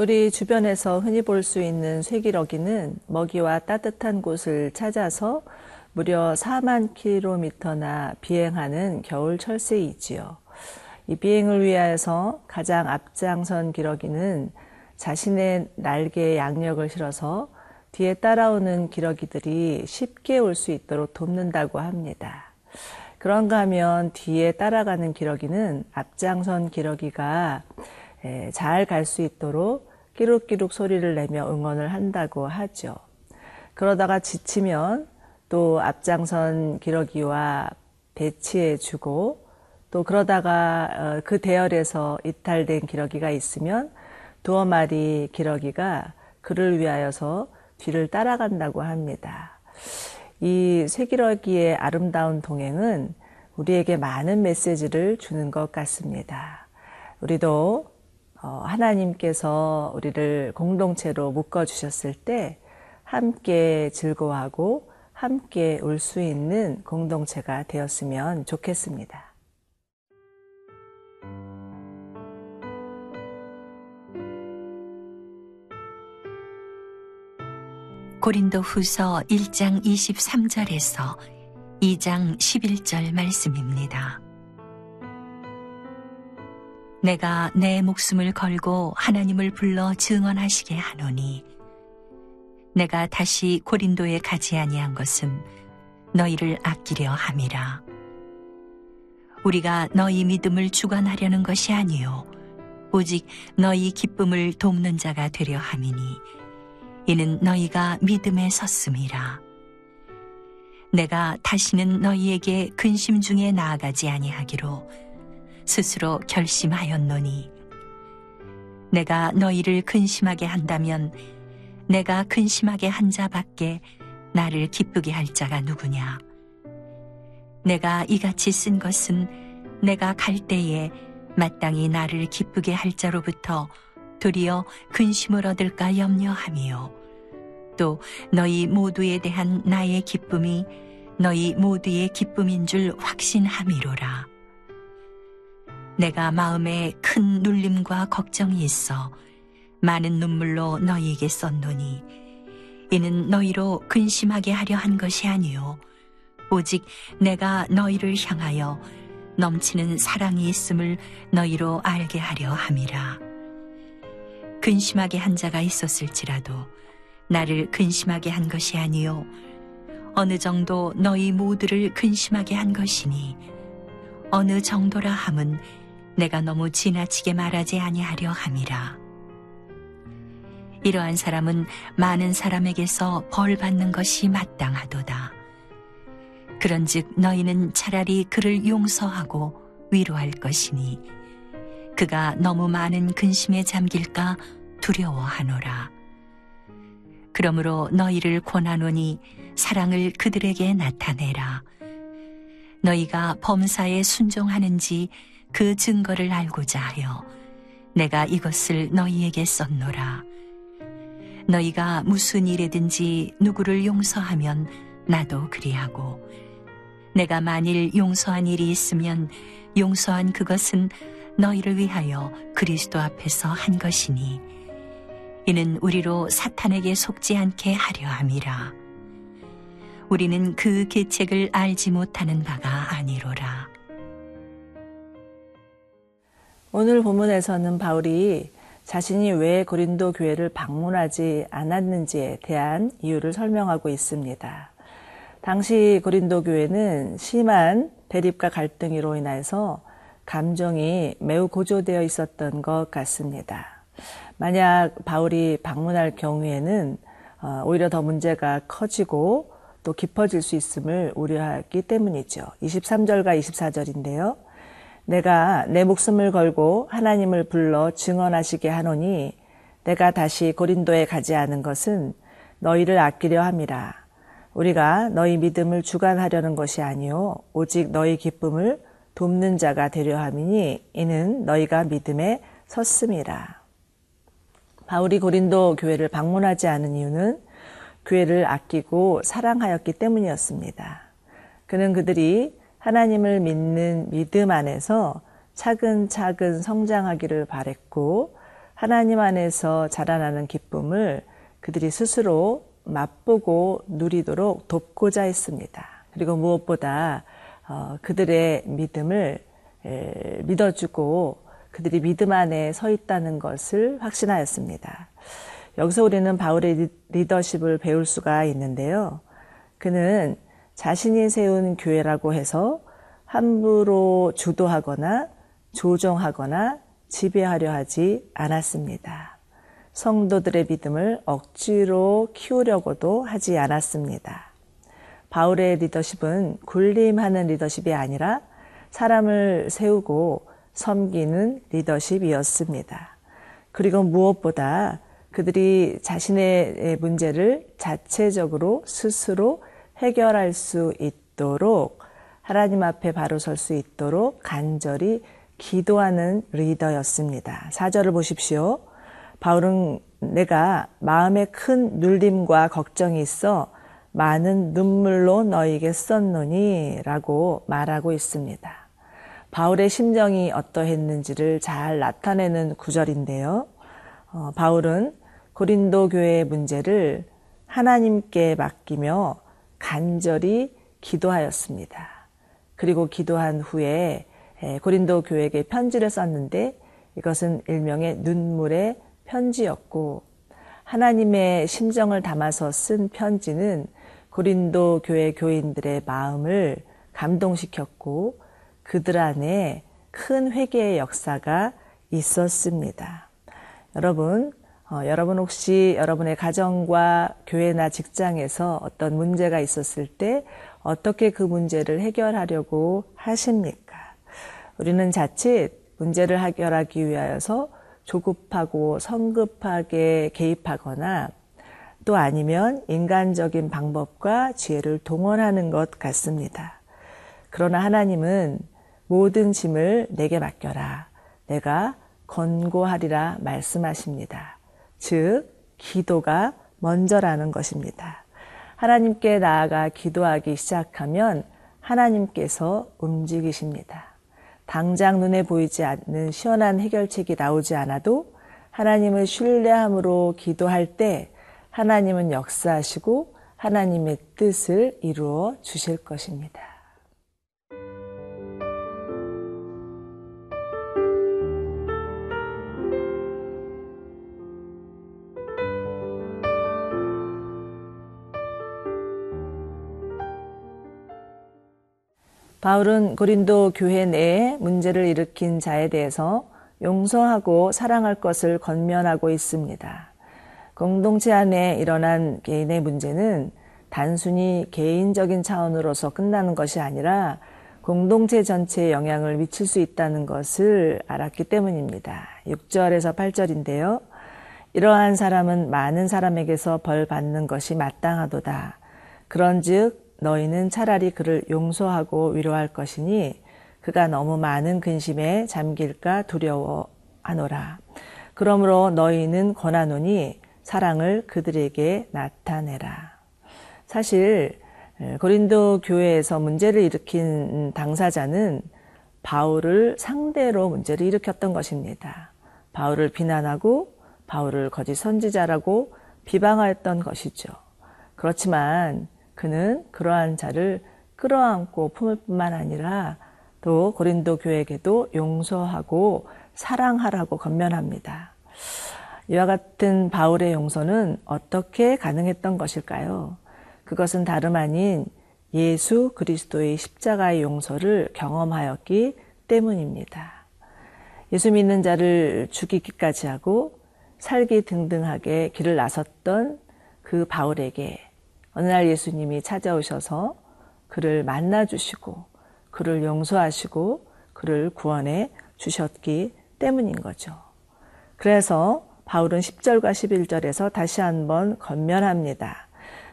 우리 주변에서 흔히 볼 수 있는 쇠기러기는 먹이와 따뜻한 곳을 찾아서 무려 4만 킬로미터나 비행하는 겨울 철새이지요. 이 비행을 위하여서 가장 앞장선 기러기는 자신의 날개에 양력을 실어서 뒤에 따라오는 기러기들이 쉽게 올 수 있도록 돕는다고 합니다. 그런가 하면 뒤에 따라가는 기러기는 앞장선 기러기가 잘 갈 수 있도록 끼룩끼룩 소리를 내며 응원을 한다고 하죠. 그러다가 지치면 또 앞장선 기러기와 배치해 주고 또 그러다가 어, 그 대열에서 이탈된 기러기가 있으면 두어 마리 기러기가 그를 위하여서 뒤를 따라간다고 합니다. 이 쇠기러기의 아름다운 동행은 우리에게 많은 메시지를 주는 것 같습니다. 우리도 어, 하나님께서 우리를 공동체로 묶어 주셨을 때 함께 즐거워하고 함께 올 수 있는 공동체가 되었으면 좋겠습니다. 고린도 후서 1장 23절에서 2장 11절 말씀입니다. 내가 내 목숨을 걸고 하나님을 불러 증언하시게 하노니 내가 다시 고린도에 가지 아니한 것은 너희를 아끼려 함이라. 우리가 너희 믿음을 주관하려는 것이 아니요 오직 너희 기쁨을 돕는 자가 되려 함이니 이는 너희가 믿음에 섰음이라. 내가 다시는 너희에게 근심 중에 나아가지 아니하기로 스스로 결심하였노니 내가 너희를 근심하게 한다면 내가 근심하게 한 자밖에 나를 기쁘게 할 자가 누구냐 내가 이같이 쓴 것은 내가 갈 때에 마땅히 나를 기쁘게 할 자로부터 도리어 근심을 얻을까 염려함이요 또 너희 모두에 대한 나의 기쁨이 너희 모두의 기쁨인 줄 확신함이로라. 내가 마음에 큰 눌림과 걱정이 있어 많은 눈물로 너희에게 썼노니 이는 너희로 근심하게 하려 한 것이 아니요. 오직 내가 너희를 향하여 넘치는 사랑이 있음을 너희로 알게 하려 함이라. 근심하게 한 자가 있었을지라도 나를 근심하게 한 것이 아니요. 어느 정도 너희 모두를 근심하게 한 것이니 어느 정도라 함은 내가 너무 지나치게 말하지 아니하려 함이라. 이러한 사람은 많은 사람에게서 벌 받는 것이 마땅하도다. 그런즉 너희는 차라리 그를 용서하고 위로할 것이니 그가 너무 많은 근심에 잠길까 두려워하노라. 그러므로 너희를 권하노니 사랑을 그들에게 나타내라. 너희가 범사에 순종하는지 그 증거를 알고자 하여 내가 이것을 너희에게 썼노라. 너희가 무슨 일에든지 누구를 용서하면 나도 그리하고 내가 만일 용서한 일이 있으면 용서한 그것은 너희를 위하여 그리스도 앞에서 한 것이니 이는 우리로 사탄에게 속지 않게 하려 함이라. 우리는 그 계책을 알지 못하는 바가 아니로라. 오늘 본문에서는 바울이 자신이 왜 고린도 교회를 방문하지 않았는지에 대한 이유를 설명하고 있습니다. 당시 고린도 교회는 심한 대립과 갈등으로 인해서 감정이 매우 고조되어 있었던 것 같습니다. 만약 바울이 방문할 경우에는 어, 오히려 더 문제가 커지고 또 깊어질 수 있음을 우려하기 때문이죠. 23절과 24절인데요. 내가 내 목숨을 걸고 하나님을 불러 증언하시게 하노니 내가 다시 고린도에 가지 않은 것은 너희를 아끼려 함이라. 우리가 너희 믿음을 주관하려는 것이 아니요 오직 너희 기쁨을 돕는 자가 되려 함이니 이는 너희가 믿음에 섰음이라. 바울이 고린도 교회를 방문하지 않은 이유는 교회를 아끼고 사랑하였기 때문이었습니다. 그는 그들이 하나님을 믿는 믿음 안에서 차근차근 성장하기를 바랬고 하나님 안에서 자라나는 기쁨을 그들이 스스로 맛보고 누리도록 돕고자 했습니다. 그리고 무엇보다 어, 그들의 믿음을 믿어주고 그들이 믿음 안에 서 있다는 것을 확신하였습니다. 여기서 우리는 바울의 리더십을 배울 수가 있는데요. 그는 자신이 세운 교회라고 해서 함부로 주도하거나 조정하거나 지배하려 하지 않았습니다. 성도들의 믿음을 억지로 키우려고도 하지 않았습니다. 바울의 리더십은 군림하는 리더십이 아니라 사람을 세우고 섬기는 리더십이었습니다. 그리고 무엇보다 그들이 자신의 문제를 자체적으로 스스로 해결할 수 있도록 하나님 앞에 바로 설 수 있도록 간절히 기도하는 리더였습니다. 사절을 보십시오. 바울은 내가 마음에 큰 눌림과 걱정이 있어 많은 눈물로 너에게 썼노니 라고 말하고 있습니다. 바울의 심정이 어떠했는지를 잘 나타내는 구절인데요. 어, 바울은 고린도 교회의 문제를 하나님께 맡기며 간절히 기도하였습니다. 그리고 기도한 후에 고린도 교회에게 편지를 썼는데 이것은 일명의 눈물의 편지였고 하나님의 심정을 담아서 쓴 편지는 고린도 교회 교인들의 마음을 감동시켰고 그들 안에 큰 회개의 역사가 있었습니다. 여러분, 어, 여러분 혹시 여러분의 가정과 교회나 직장에서 어떤 문제가 있었을 때 어떻게 그 문제를 해결하려고 하십니까? 우리는 자칫 문제를 해결하기 위하여서 조급하고 성급하게 개입하거나 또 아니면 인간적인 방법과 지혜를 동원하는 것 같습니다. 그러나 하나님은 모든 짐을 내게 맡겨라. 내가 권고하리라 말씀하십니다. 즉, 기도가 먼저라는 것입니다. 하나님께 나아가 기도하기 시작하면 하나님께서 움직이십니다. 당장 눈에 보이지 않는 시원한 해결책이 나오지 않아도 하나님을 신뢰함으로 기도할 때 하나님은 역사하시고 하나님의 뜻을 이루어 주실 것입니다. 바울은 고린도 교회 내에 문제를 일으킨 자에 대해서 용서하고 사랑할 것을 건면하고 있습니다. 공동체 안에 일어난 개인의 문제는 단순히 개인적인 차원으로서 끝나는 것이 아니라 공동체 전체에 영향을 미칠 수 있다는 것을 알았기 때문입니다. 6절에서 8절인데요. 이러한 사람은 많은 사람에게서 벌 받는 것이 마땅하도다. 그런즉 너희는 차라리 그를 용서하고 위로할 것이니 그가 너무 많은 근심에 잠길까 두려워하노라. 그러므로 너희는 권하노니 사랑을 그들에게 나타내라. 사실 고린도 교회에서 문제를 일으킨 당사자는 바울을 상대로 문제를 일으켰던 것입니다. 바울을 비난하고 바울을 거짓 선지자라고 비방하였던 것이죠. 그렇지만 그는 그러한 자를 끌어안고 품을 뿐만 아니라 또 고린도 교회에게도 용서하고 사랑하라고 건면합니다. 이와 같은 바울의 용서는 어떻게 가능했던 것일까요? 그것은 다름 아닌 예수 그리스도의 십자가의 용서를 경험하였기 때문입니다. 예수 믿는 자를 죽이기까지 하고 살기 등등하게 길을 나섰던 그 바울에게 어느 날 예수님이 찾아오셔서 그를 만나주시고 그를 용서하시고 그를 구원해 주셨기 때문인 거죠. 그래서 바울은 10절과 11절에서 다시 한번 건면합니다.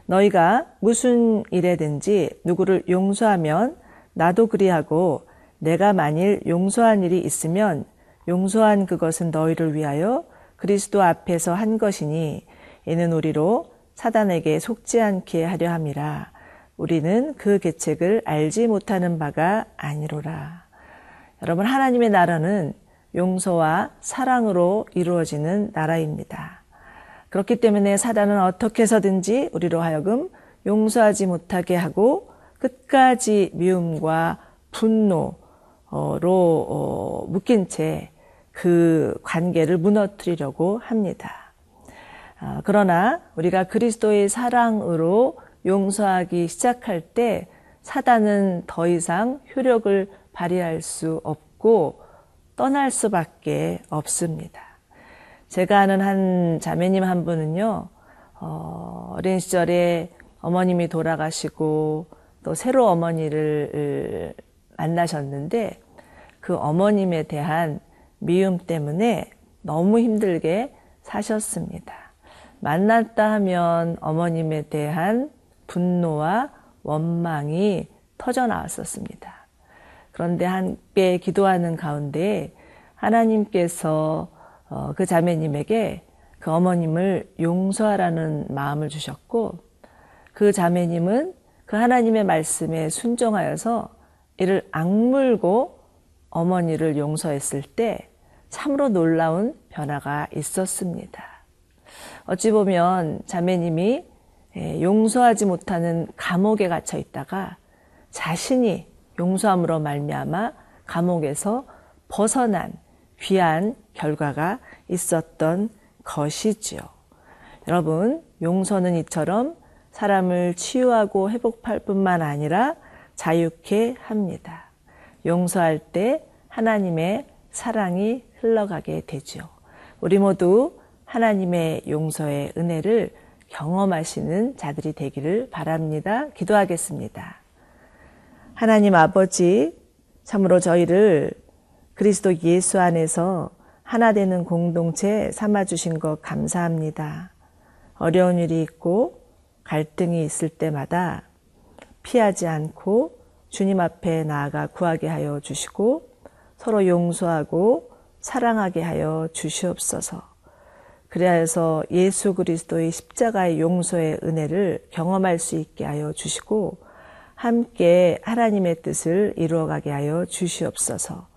너희가 무슨 일에든지 누구를 용서하면 나도 그리하고 내가 만일 용서한 일이 있으면 용서한 그것은 너희를 위하여 그리스도 앞에서 한 것이니 이는 우리로 사단에게 속지 않게 하려 함이라 우리는 그 계책을 알지 못하는 바가 아니로라. 여러분 하나님의 나라는 용서와 사랑으로 이루어지는 나라입니다. 그렇기 때문에 사단은 어떻게 해서든지 우리로 하여금 용서하지 못하게 하고 끝까지 미움과 분노로 어, 묶인 채 그 관계를 무너뜨리려고 합니다. 아, 그러나 우리가 그리스도의 사랑으로 용서하기 시작할 때 사단은 더 이상 효력을 발휘할 수 없고 떠날 수밖에 없습니다. 제가 아는 한 자매님 한 분은요, 어, 어린 시절에 어머님이 돌아가시고 또 새로 어머니를 만나셨는데 그 어머님에 대한 미움 때문에 너무 힘들게 사셨습니다. 만났다 하면 어머님에 대한 분노와 원망이 터져 나왔었습니다. 그런데 함께 기도하는 가운데 하나님께서 어, 그 자매님에게 그 어머님을 용서하라는 마음을 주셨고 그 자매님은 그 하나님의 말씀에 순종하여서 이를 악물고 어머니를 용서했을 때 참으로 놀라운 변화가 있었습니다. 어찌 보면 자매님이 예, 용서하지 못하는 감옥에 갇혀 있다가 자신이 용서함으로 말미암아 감옥에서 벗어난 귀한 결과가 있었던 것이지요. 여러분, 용서는 이처럼 사람을 치유하고 회복할 뿐만 아니라 자유케 합니다. 용서할 때 하나님의 사랑이 흘러가게 되죠. 우리 모두 하나님의 용서의 은혜를 경험하시는 자들이 되기를 바랍니다. 기도하겠습니다. 하나님 아버지, 참으로 저희를 그리스도 예수 안에서 하나 되는 공동체 삼아주신 것 감사합니다. 어려운 일이 있고 갈등이 있을 때마다 피하지 않고 주님 앞에 나아가 구하게 하여 주시고 서로 용서하고 사랑하게 하여 주시옵소서. 그래서 예수 그리스도의 십자가의 용서의 은혜를 경험할 수 있게 하여 주시고 함께 하나님의 뜻을 이루어가게 하여 주시옵소서.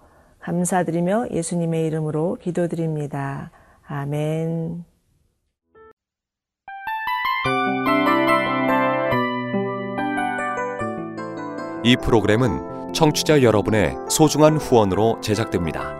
감사드리며 예수님의 이름으로 기도드립니다. 아멘. 이 프로그램은 청취자 여러분의 소중한 후원으로 제작됩니다.